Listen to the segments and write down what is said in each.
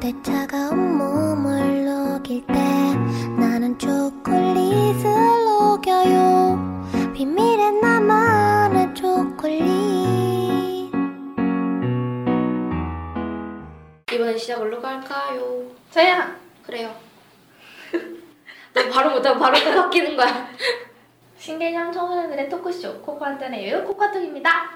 내 차가운 몸을 녹일 때 나는 초콜릿을 녹여요 비밀의 나만의 초콜릿 이번엔 시작 을로 갈까요? 저야 그래요. 너 바로 못하면 바로 또 바뀌는 거야. 신개념 청소년들의 토크쇼 코코한테는 여유 코카톡입니다.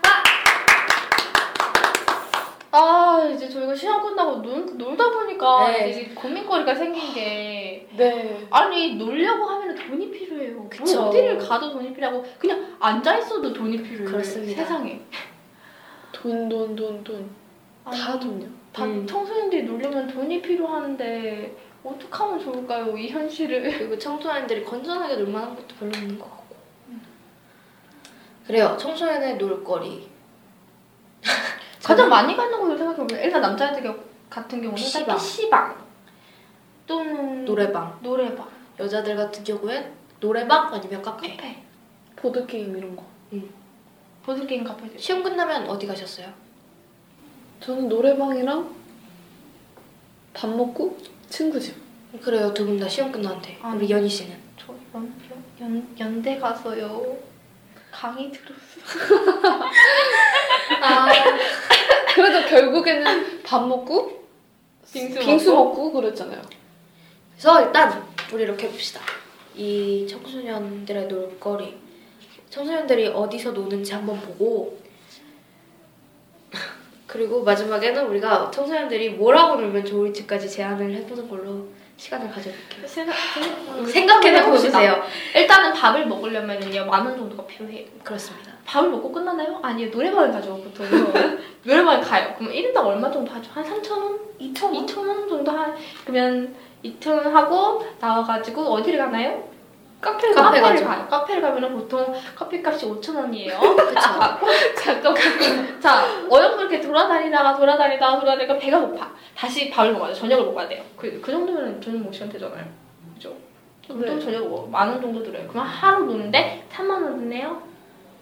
와! 아 이제 저희가 시험 끝나고 놀, 놀다 보니까 네. 이제 고민거리가 생긴 게 네. 아니 놀려고 하면 돈이 필요해요. 그쵸. 뭐 어디를 가도 돈이 필요하고 그냥 앉아 있어도 돈이 필요해요. 그렇습니다. 세상에. 돈, 돈, 돈, 돈. 다 돈요. 다 음. 청소년들이 놀려면 돈이 필요한데 어떡하면 좋을까요 이 현실을. 그리고 청소년들이 건전하게 놀 만한 것도 별로 없는 것 같고. 그래요. 청소년의 놀거리. 가장 많이 가는 곳을 생각해보면 일단 남자애들 같은 경우는 PC방. PC방 또는 노래방. 노래방 여자들 같은 경우엔 노래방 아니면 카페. 카페 보드게임 이런 거. 보드게임 카페 시험 끝나면 어디 가셨어요? 저는 노래방이랑 밥 먹고 친구 집. 그래요. 두 분 다 시험 끝났는데. 아. 우리 연희 씨는? 저 연, 연, 연대 가서요 강의 들었어 아, 그래도 결국에는 밥 먹고 빙수, 빙수 먹고 먹고 그랬잖아요. 그래서 일단 우리 이렇게 해봅시다. 이 청소년들의 놀거리. 청소년들이 어디서 노는지 한번 보고 그리고 마지막에는 우리가 청소년들이 뭐라고 놀면 좋을지까지 제안을 해보는 걸로 시간을 가져볼게요. 생각, 생각, 생각해서 보세요. 일단은 밥을 먹으려면은요 만 원 정도가 필요해요 그렇습니다. 밥을 먹고 끝나나요? 아니요 노래방을 가죠 보통 노래방에 가요 그럼 1인당 얼마 정도 하죠? 한 3,000원? 2,000원? 2,000원 정도 하 그러면 2,000원 하고 나와가지고 어디를 가나요? 카페를, 카페 가죠. 가요 카페를 가면은 보통 커피값이 5,000원이에요 그쵸. 잠깐만 자 어영도 이렇게 돌아다니다가 돌아다니다가 돌아다니다가 배가 고파 다시 밥을 먹어야 돼요 저녁을 먹어야 돼요 그, 그 정도면 저녁 먹을 시간 되잖아요 그죠? 보통 네. 저녁 뭐 만원 정도 들어요 그럼 하루 노는데 3만 원 드네요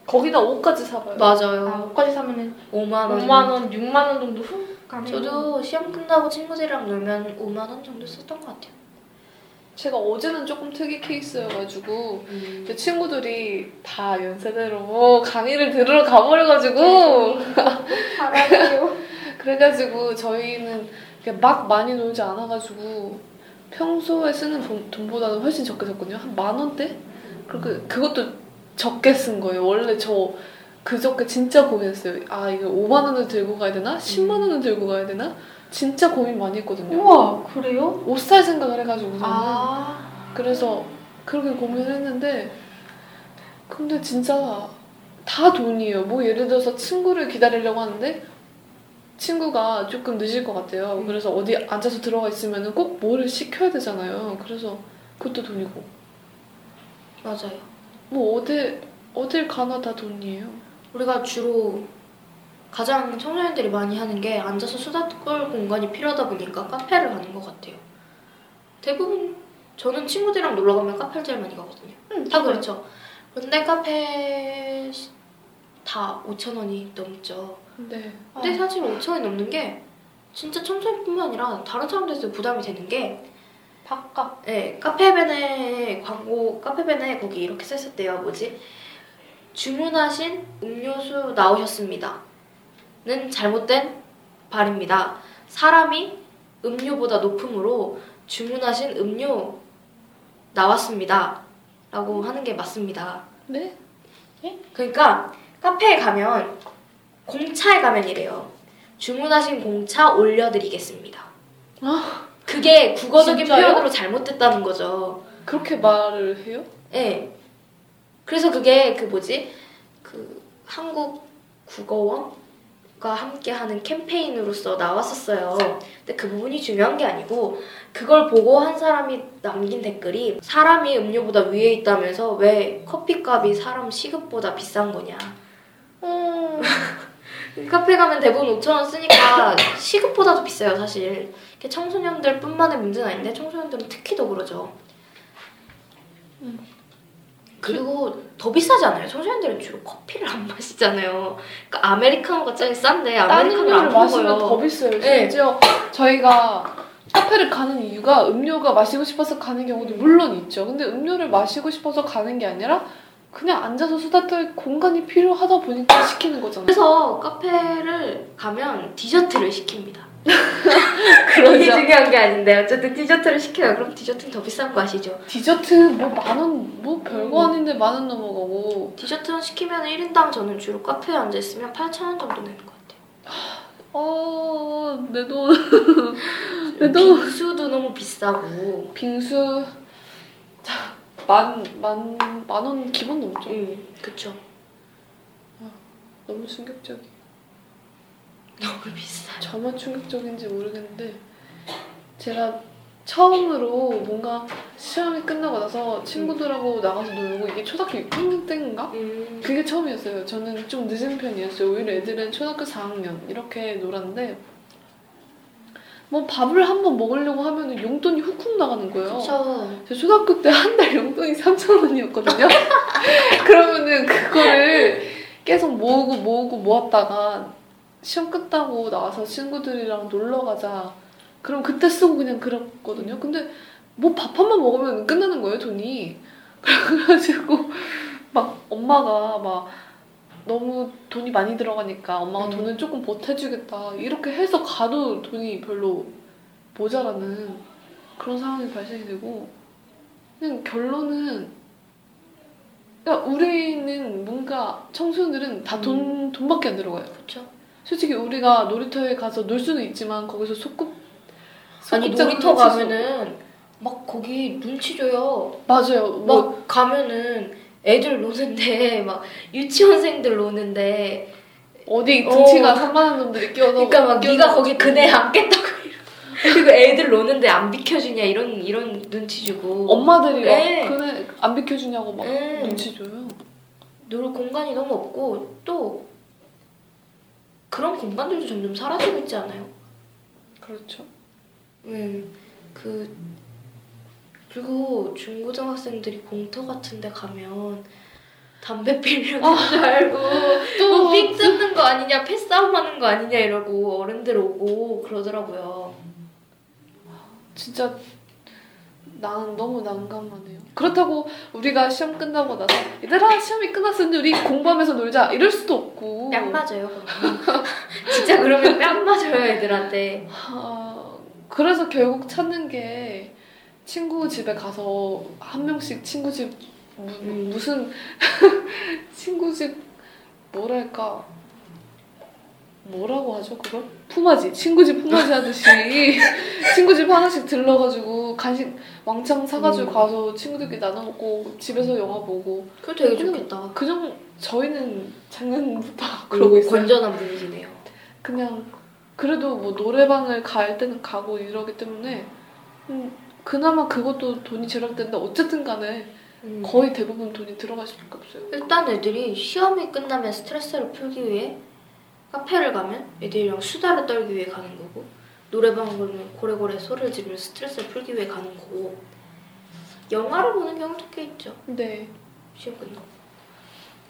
거기다 옷까지 사봐요. 맞아요. 아, 옷까지 사면은 5만 원. 5만 원, 6만 원 정도 훅 가네요. 저도 시험 끝나고 친구들이랑 놀면 5만 원 정도 썼던 것 같아요. 제가 어제는 조금 특이 케이스여가지고 음. 제 친구들이 다 연세대로 뭐 강의를 들으러 가버려가지고. 그래가지고 저희는 막 많이 놀지 않아가지고 평소에 쓰는 돈, 돈보다는 훨씬 적게 썼거든요. 한 만 원대? 그리고 그것도 적게 쓴 거예요. 원래 저 그저께 진짜 고민했어요. 아 이거 5만 원을 들고 가야 되나? 10만 원을 들고 가야 되나? 진짜 고민 많이 했거든요. 우와, 그래요? 옷 살 생각을 해가지고 저는 아, 그래서 그렇게 고민을 했는데 근데 진짜 다 돈이에요. 뭐 예를 들어서 친구를 기다리려고 하는데 친구가 조금 늦을 것 같아요. 음. 그래서 어디 앉아서 들어가 있으면 꼭 뭐를 시켜야 되잖아요. 그래서 그것도 돈이고 맞아요. 뭐 어디 어딜 가나 다 돈이에요. 우리가 주로 가장 청소년들이 많이 하는 게 앉아서 수다 떨 공간이 필요하다 보니까 카페를 가는 것 같아요. 대부분 저는 친구들이랑 놀러 가면 카페를 제일 많이 가거든요. 응, 다 그렇죠. 근데 카페 다 5천 원이 넘죠. 네. 근데 사실 5천 원이 넘는 게 진짜 청소년뿐만 아니라 다른 사람들도 부담이 되는 게 밥값. 네, 카페벤에 광고 카페벤에 거기 이렇게 써 있었대요. 뭐지? 주문하신 음료수 나오셨습니다. 는 잘못된 발입니다. 사람이 음료보다 높음으로 주문하신 음료 나왔습니다. 라고 하는 게 맞습니다. 네? 그러니까 카페에 가면 공차에 가면 이래요. 주문하신 공차 올려드리겠습니다. 아 그게 국어적인 진짜요? 표현으로 잘못됐다는 거죠. 그렇게 말을 해요? 예. 그래서 그게 그 뭐지? 그 한국 국어원과 함께 하는 캠페인으로서 나왔었어요. 근데 그 부분이 중요한 게 아니고 그걸 보고 한 사람이 남긴 댓글이 사람이 음료보다 위에 있다면서 왜 커피값이 사람 시급보다 비싼 거냐. 음, 카페 가면 대부분 5천 원 쓰니까 시급보다도 비싸요 사실. 이게 청소년들 뿐만의 문제는 아닌데 청소년들은 특히 더 그러죠. 음. 그리고 더 비싸지 않아요? 청소년들은 주로 커피를 안 마시잖아요. 그러니까 아메리카노가 제일 싼데 아메리카노를 안 마시면 더. 비싸요. 네. 심지어 저희가 카페를 가는 이유가 음료가 마시고 싶어서 가는 경우도 물론 있죠. 근데 음료를 마시고 싶어서 가는 게 아니라 그냥 앉아서 수다 떨 공간이 필요하다 보니까 시키는 거잖아요. 그래서 카페를 가면 디저트를 시킵니다. 이게 그러죠. 중요한 게 아닌데 어쨌든 디저트를 시켜요. 그럼 디저트는 더 비싼 거 아시죠? 디저트 뭐 만 원, 뭐 별거 아닌데 만 원 넘어가고. 디저트 시키면 1인당 저는 주로 카페에 앉아 있으면 8,000원 정도 내는 것 같아요. 아, 내 돈. 내 돈. 빙수도 너무 비싸고. 빙수. 자, 만, 만, 만 원 기본 넘죠. 음, 그쵸. 너무 충격적이. 너무 비싸. 저만 충격적인지 모르겠는데 제가 처음으로 뭔가 시험이 끝나고 나서 친구들하고 나가서 놀고 이게 초등학교 6학년 때인가? 음, 그게 처음이었어요. 저는 좀 늦은 편이었어요. 오히려 애들은 초등학교 4학년 이렇게 놀았는데 뭐 밥을 한 번 먹으려고 하면 용돈이 훅훅 나가는 거예요. 그쵸. 저 초등학교 때 한 달 용돈이 3천 원이었거든요. 그러면은 그거를 계속 모으고 모으고 모았다가 시험 끝나고 나와서 친구들이랑 놀러 가자. 그럼 그때 쓰고 그냥 그랬거든요. 근데 뭐 밥 한 번 먹으면 끝나는 거예요, 돈이. 그래가지고 막 엄마가 막 너무 돈이 많이 들어가니까 엄마가 음. 돈을 조금 보태주겠다. 이렇게 해서 가도 돈이 별로 모자라는 그런 상황이 발생이 되고 그냥 결론은 그러니까 우리는 뭔가 청소년들은 다 돈 돈밖에 안 들어가요. 그쵸. 솔직히 우리가 놀이터에 가서 놀 수는 있지만 거기서 소꿉 아니, 놀이터 가면은 막 거기 눈치 줘요. 맞아요. 막뭐 가면은 애들 노는데 막 유치원생들 노는데 어디 등치가 어. 산만한 놈들이 끼어서 그러니까 막 네가 거기 그네 앉겠다고 그리고 애들 노는데 안 비켜주냐 이런 이런 눈치 주고 엄마들이 네. 막 그네 안 비켜주냐고 막 음. 눈치 줘요. 놀 공간이 너무 없고 또 그런 공간들도 점점 사라지고 있지 않아요? 그렇죠. 음, 그 그리고 중고등학생들이 공터 같은데 가면 담배 피려는 줄 알고 또 뭐삥 뜯는 거 아니냐 패싸움 하는 거 아니냐 이러고 어른들 오고 그러더라고요. 진짜 나는 너무 난감하네요. 그렇다고 우리가 시험 끝나고 나서 얘들아 시험이 끝났으니 우리 공부하면서 놀자 이럴 수도 없고 뺨 맞아요. 진짜 그러면 뺨 맞아요 애들한테. 아, 그래서 결국 찾는 게 친구 집에 가서 한 명씩 친구 집 무, 음. 무슨 친구 집 뭐랄까 뭐라고 하죠 그걸? 품앗이 친구 집 품앗이 하듯이 친구 집 하나씩 들러가지고 간식 왕창 사가지고 음. 가서 친구들끼리 나눠 먹고 집에서 영화 보고 그거 되게 좋겠다. 그정 저희는 작년부터 그러고 있어요. 건전한 분위기네요. 그냥 그래도 뭐 노래방을 갈 때는 가고 이러기 때문에 음, 그나마 그것도 돈이 절약되는데 어쨌든 간에 음. 거의 대부분 돈이 들어갈 수밖에 없어요. 일단 애들이 시험이 끝나면 스트레스를 풀기 위해 카페를 가면 애들이랑 수다를 떨기 위해 가는 거고 노래방 가면 고래고래 소리를 지르며 스트레스를 풀기 위해 가는 거고 영화를 보는 경우도 꽤 있죠 네. 시험 끝나고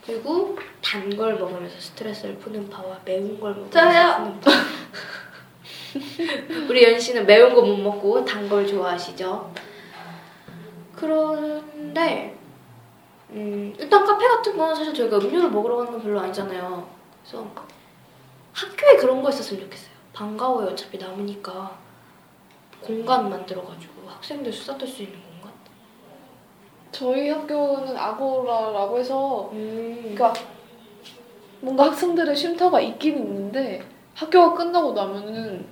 그리고 단 걸 먹으면서 스트레스를 푸는 파와 매운 걸 먹으면서! 푸는 파 우리 연 씨는 매운 거 못 먹고 단 걸 좋아하시죠 그런데 음, 일단 카페 같은 건 사실 저희가 음료를 먹으러 가는 건 별로 아니잖아요. 그래서 학교에 그런 거 있었으면 좋겠어요. 반가워요. 어차피 남으니까 공간 만들어가지고 학생들 수다 떨 수 있는 공간. 저희 학교는 아고라라고 해서 음, 그러니까 뭔가 학생들의 쉼터가 있긴 있는데 학교가 끝나고 나면은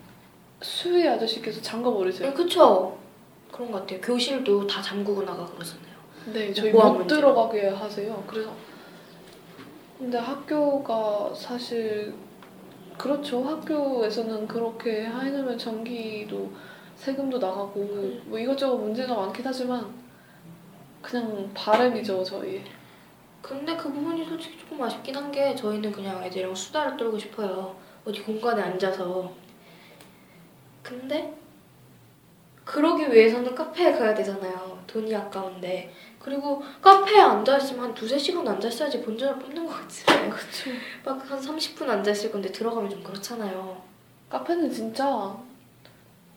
수위 아저씨께서 잠가 버리세요. 네, 그쵸. 그런 것 같아요. 교실도 다 잠그고 나가 그러잖아요. 네, 저희 뭐가 못 문제야? 들어가게 하세요. 그래서 근데 학교가 사실 그렇죠. 학교에서는 그렇게 해놓으면 전기도 세금도 나가고 뭐 이것저것 문제가 많긴 하지만 그냥 바람이죠 저희. 근데 그 부분이 솔직히 조금 아쉽긴 한 게 저희는 그냥 애들이랑 수다를 떨고 싶어요. 어디 공간에 앉아서. 근데 그러기 위해서는 카페에 가야 되잖아요. 돈이 아까운데. 그리고 카페에 앉아있으면 한 두세 시간 앉아있어야지 본전을 뽑는 것 같잖아요. 그렇죠. 막한 30분 앉아있을 건데 들어가면 좀 그렇잖아요. 카페는 진짜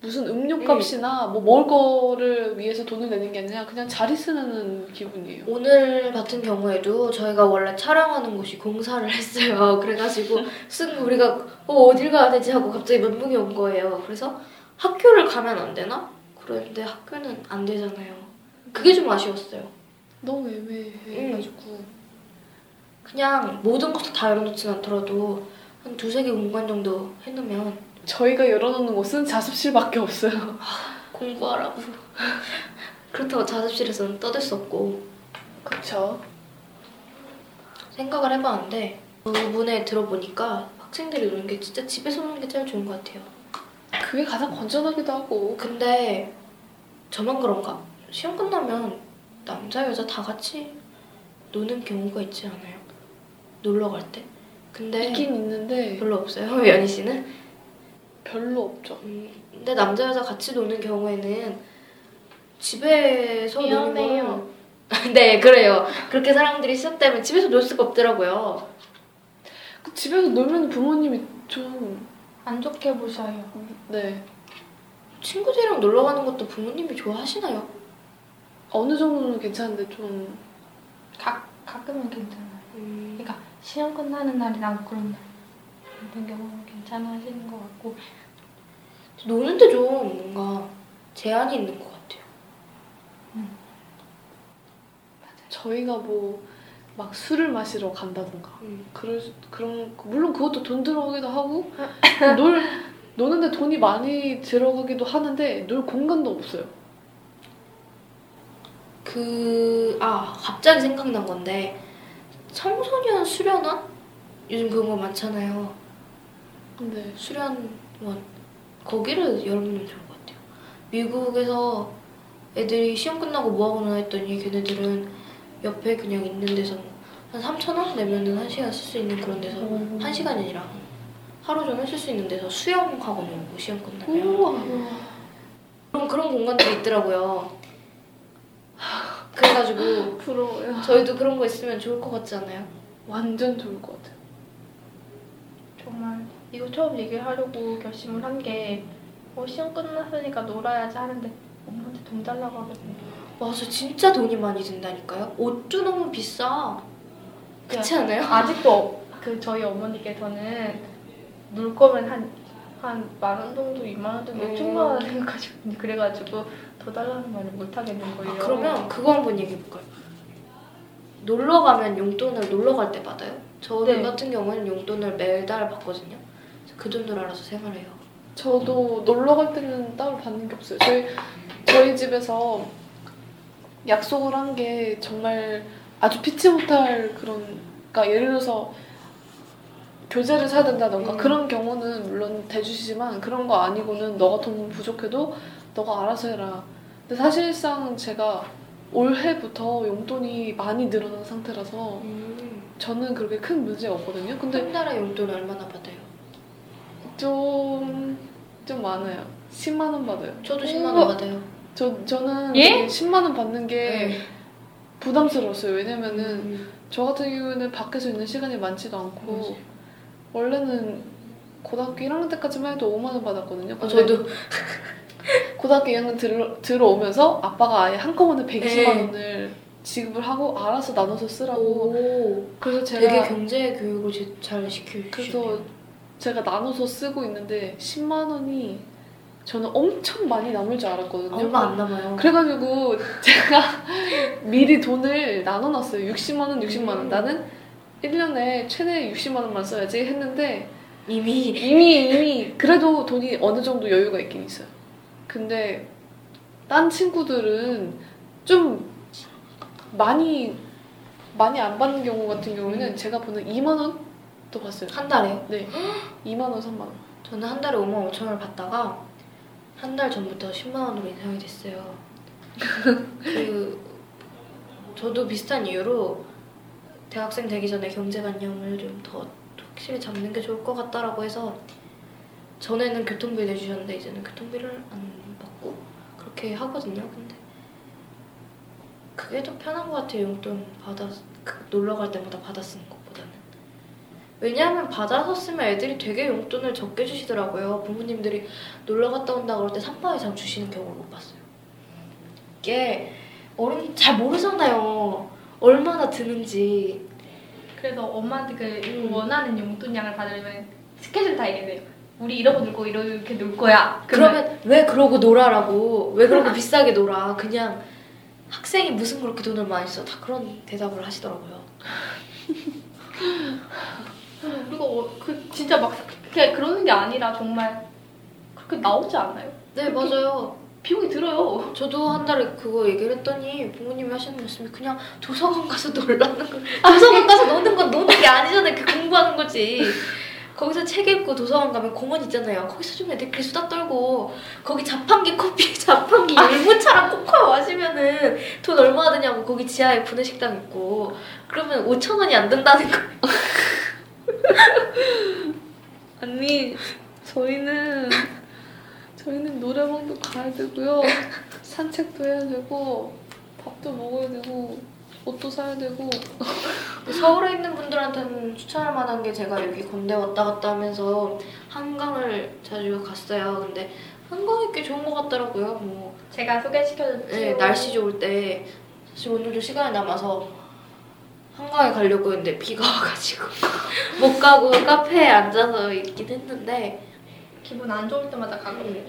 무슨 음료값이나 뭐 먹을 거를 위해서 돈을 내는 게 아니라 그냥 자리 쓰는 기분이에요. 오늘 같은 경우에도 저희가 원래 촬영하는 곳이 공사를 했어요. 그래가지고 쓴 우리가 어, 어딜 가야 되지 하고 갑자기 멘붕이 온 거예요. 그래서 학교를 가면 안 되나? 그랬는데 학교는 안 되잖아요. 그게 좀 아쉬웠어요. 너무 애매해가지고 그냥 모든 것을 다 열어놓진 않더라도 한 두세 개 공간 정도 해놓으면 저희가 열어놓는 곳은 자습실밖에 없어요. 공부하라고. 그렇다고 자습실에서는 떠들 수 없고 그렇죠. 생각을 해봤는데 그 분에 들어보니까 학생들이 노는 게 진짜 집에서 노는 게 제일 좋은 것 같아요. 그게 가장 건전하기도 하고 근데 저만 그런가? 시험 끝나면 남자 여자 다 같이 노는 경우가 있지 않아요? 놀러 갈 때? 근데 있긴 있는데 별로 없어요. 연희 씨는? 별로 없죠. 음, 근데 남자 여자 같이 노는 경우에는 집에서 노는 위험해요. 거는 네 그래요. 그렇게 사람들이 시작되면 집에서 놀 수가 없더라고요. 그 집에서 놀면 부모님이 좀 안 좋게 보셔요. 네. 친구들이랑 놀러 가는 것도 부모님이 좋아하시나요? 어느 정도는 괜찮은데 좀 가, 가끔은 괜찮아요. 음, 그러니까 시험 끝나는 날이랑 그런 날 같은 경우는 괜찮아 하시는 것 같고 노는데 좀 뭔가 제한이 있는 것 같아요. 저희가 뭐 막 술을 마시러 간다던가 음. 그럴 수- 그런 물론 그것도 돈 들어가기도 하고 놀 노는데 돈이 많이 들어가기도 하는데 놀 공간도 없어요. 그, 아, 갑자기 생각난 건데, 청소년 수련원? 요즘 그런 거 많잖아요. 근데 수련원. 거기를 열어보면 좋을 것 같아요. 미국에서 애들이 시험 끝나고 뭐하고 노나 했더니 걔네들은 옆에 그냥 있는 데서 한 3,000원 내면은 한 시간 쓸 수 있는 그런 데서 한 시간이 아니라 하루 종일 쓸 수 있는 데서 수영하고 놀고 시험 끝나면. 우와 그런, 그런 공간들이 있더라고요. 그래가지고 부러워요. 저희도 그런 거 있으면 좋을 것 같지 않아요? 완전 좋을 것 같아요. 정말 이거 처음 얘기를 하려고 결심을 한게 어, 시험 끝났으니까 놀아야지 하는데 엄마한테 돈 달라고 하거든요. 맞아, 진짜 돈이 많이 든다니까요. 옷도 너무 비싸. 그렇지 않아요? 아직도 그 저희 어머니께서는 놀 거면 한 한 만 원 정도, 이만 원 정도 음. 충분하다 생각하시거든요. 그래가지고 더 달라는 말을 못 하겠는 거예요. 아, 그러면 그거 한번 얘기해 볼까요? 놀러 가면 용돈을 놀러 갈 때 받아요? 저 네. 같은 경우는 용돈을 매달 받거든요. 그 돈으로 알아서 생활해요. 저도 놀러 갈 때는 따로 받는 게 없어요. 저희 저희 집에서 약속을 한 게 정말 아주 피치 못할 그런 그러니까 예를 들어서 교재를 사야 된다던가 음. 그런 경우는 물론 대주시지만 그런 거 아니고는 너가 돈 부족해도 너가 알아서 해라. 근데 사실상 제가 올해부터 용돈이 많이 늘어난 상태라서 음. 저는 그렇게 큰 문제가 없거든요. 근데 한 달에 용돈 얼마나 받아요? 좀, 좀 많아요. 10만 원 받아요. 저도 10만 원 우와. 받아요. 저, 저는 예? 되게 10만 원 받는 게 부담스러웠어요. 왜냐면은 음. 저 같은 경우는 밖에서 있는 시간이 많지도 않고 맞아요. 원래는 고등학교 1학년 때까지만 해도 5만 원 받았거든요. 어, 저도 고등학교 2학년 들어, 들어오면서 아빠가 아예 한꺼번에 120만 네. 원을 지급을 하고 알아서 나눠서 쓰라고 오, 그래서 제가 되게 경제 교육을 제- 잘 시켜주시네요. 그래서 제가 나눠서 쓰고 있는데 10만 원이 저는 엄청 많이 남을 줄 알았거든요. 얼마 안 남아요. 그래가지고 제가 미리 돈을 나눠놨어요. 60만 원, 60만 원. 음. 나는 1년에 최대 60만 원만 써야지 했는데 이미 이미 이미 그래도 돈이 어느 정도 여유가 있긴 있어요. 근데 딴 친구들은 좀 많이 많이 안 받는 경우 같은 경우에는 음. 제가 보는 2만 원도 봤어요. 한 달에요. 네, 2만 원, 3만 원. 저는 한 달에 5만 5천 원을 받다가 한 달 전부터 10만 원으로 인상이 됐어요. 그 저도 비슷한 이유로 대학생 되기 전에 경제관념을 좀 더 확실히 잡는 게 좋을 것 같다라고 해서 전에는 교통비 내주셨는데 이제는 교통비를 안 받고 그렇게 하거든요. 근데 그게 더 편한 것 같아요. 용돈 받아 그 놀러 갈 때마다 받아 쓰는 것보다는 왜냐하면 받아서 쓰면 애들이 되게 용돈을 적게 주시더라고요. 부모님들이 놀러 갔다 온다 그럴 때 3만 이상 주시는 경우를 못 봤어요. 이게 어른 잘 모르잖아요. 얼마나 드는지. 그래서 엄마한테 그 음. 원하는 용돈량을 받으려면 스케줄 다 얘기해요. 우리 이러고 놀고 이렇게 놀 거야. 그러면 왜 그러고 놀아라고 왜 그러고 비싸게 놀아 그냥 학생이 무슨 그렇게 돈을 많이 써 다 그런 대답을 하시더라고요 그리고 어, 그 진짜 막 그냥 그러는 게 아니라 정말 그렇게 나오지 않나요? 네 맞아요 비용이 들어요. 저도 한 달에 그거 얘기를 했더니 부모님이 하시는 말씀이 그냥 도서관 가서 놀라는 거 도서관 가서 노는 건 노는 게 아니잖아요. 그 공부하는 거지. 거기서 책 읽고 도서관 가면 공원 있잖아요. 거기서 좀 애들끼리 수다 떨고 거기 자판기 커피 자판기 율무차랑 코코아 마시면은 돈 얼마 드냐고 거기 지하에 구내식당 있고 그러면 5천 원이 안 든다는 거 아니 저희는 저희는 노래방도 가야 되고요 산책도 해야 되고 밥도 먹어야 되고 옷도 사야 되고 서울에 있는 분들한테는 추천할 만한 게 제가 여기 건대 왔다 갔다 하면서 한강을 자주 갔어요. 근데 한강이 꽤 좋은 것 같더라고요. 뭐 제가 소개시켜준 네, 날씨 좋을 때 사실 오늘도 시간이 남아서 한강에 가려고 했는데 비가 와가지고 못 가고 카페에 앉아서 있긴 했는데 기분 안 좋을 때마다 가거든요.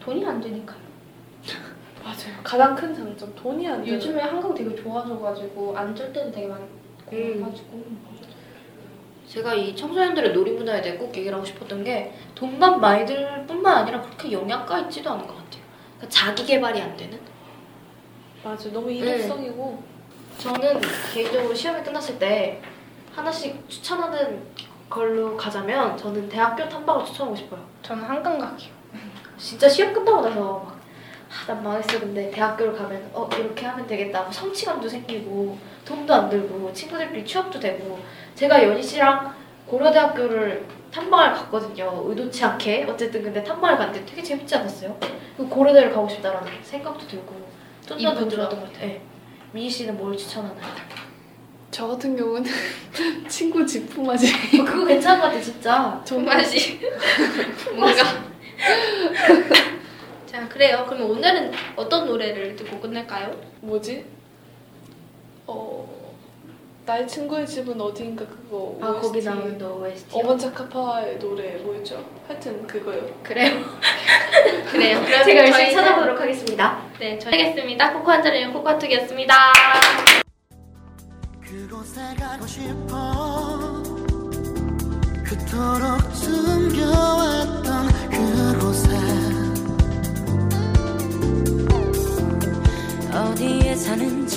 돈이 안 되니까요. 맞아요 가장 큰 장점 돈이 안 돼요 요즘에 한강 되게 좋아져가지고 앉을 때도 되게 많고 음. 가지고 제가 이 청소년들의 놀이 문화에 대해 꼭 얘기를 하고 싶었던 게 돈만 많이 들 뿐만 아니라 그렇게 영양가 있지도 않은 것 같아요. 그러니까 자기 개발이 안 되는? 맞아요 너무 일회성이고 저는 개인적으로 시험이 끝났을 때 하나씩 추천하는 걸로 가자면 저는 대학교 탐방을 추천하고 싶어요. 저는 한강 가기요. 진짜 시험 끝나고 나서 막 아, 난 망했어. 근데 대학교를 가면 어 이렇게 하면 되겠다. 뭐 성취감도 생기고 돈도 안 들고 친구들끼리 추억도 되고 제가 연희 씨랑 고려대학교를 탐방을 갔거든요. 의도치 않게 어쨌든 근데 탐방을 갔는데 되게 재밌지 않았어요? 그 고려대를 가고 싶다라는 생각도 들고 쫀쫀도 이쁘죠? 들었던 것 같아요. 네. 미희 씨는 뭘 추천하나요? 저 같은 경우는 친구 집품아지 어, 그거 괜찮은 것 같아 진짜. 맛이 뭔가 자 그래요. 그러면 오늘은 어떤 노래를 듣고 끝낼까요? 뭐지? 어 나의 친구의 집은 어디인가 그거 아 거기 OST. 나오는 OST. 어반자카파의 노래 뭐였죠? 하여튼 그거요. 그래요. 그래요. 그럼 제가 열심히 저희는- 찾아보도록 하겠습니다. 네, 저희 하겠습니다. 코코 한 잔을 코코아톡이었습니다. 그곳에 가고 싶어. 그토록 숨겨왔던 그곳에. 어디에 사는지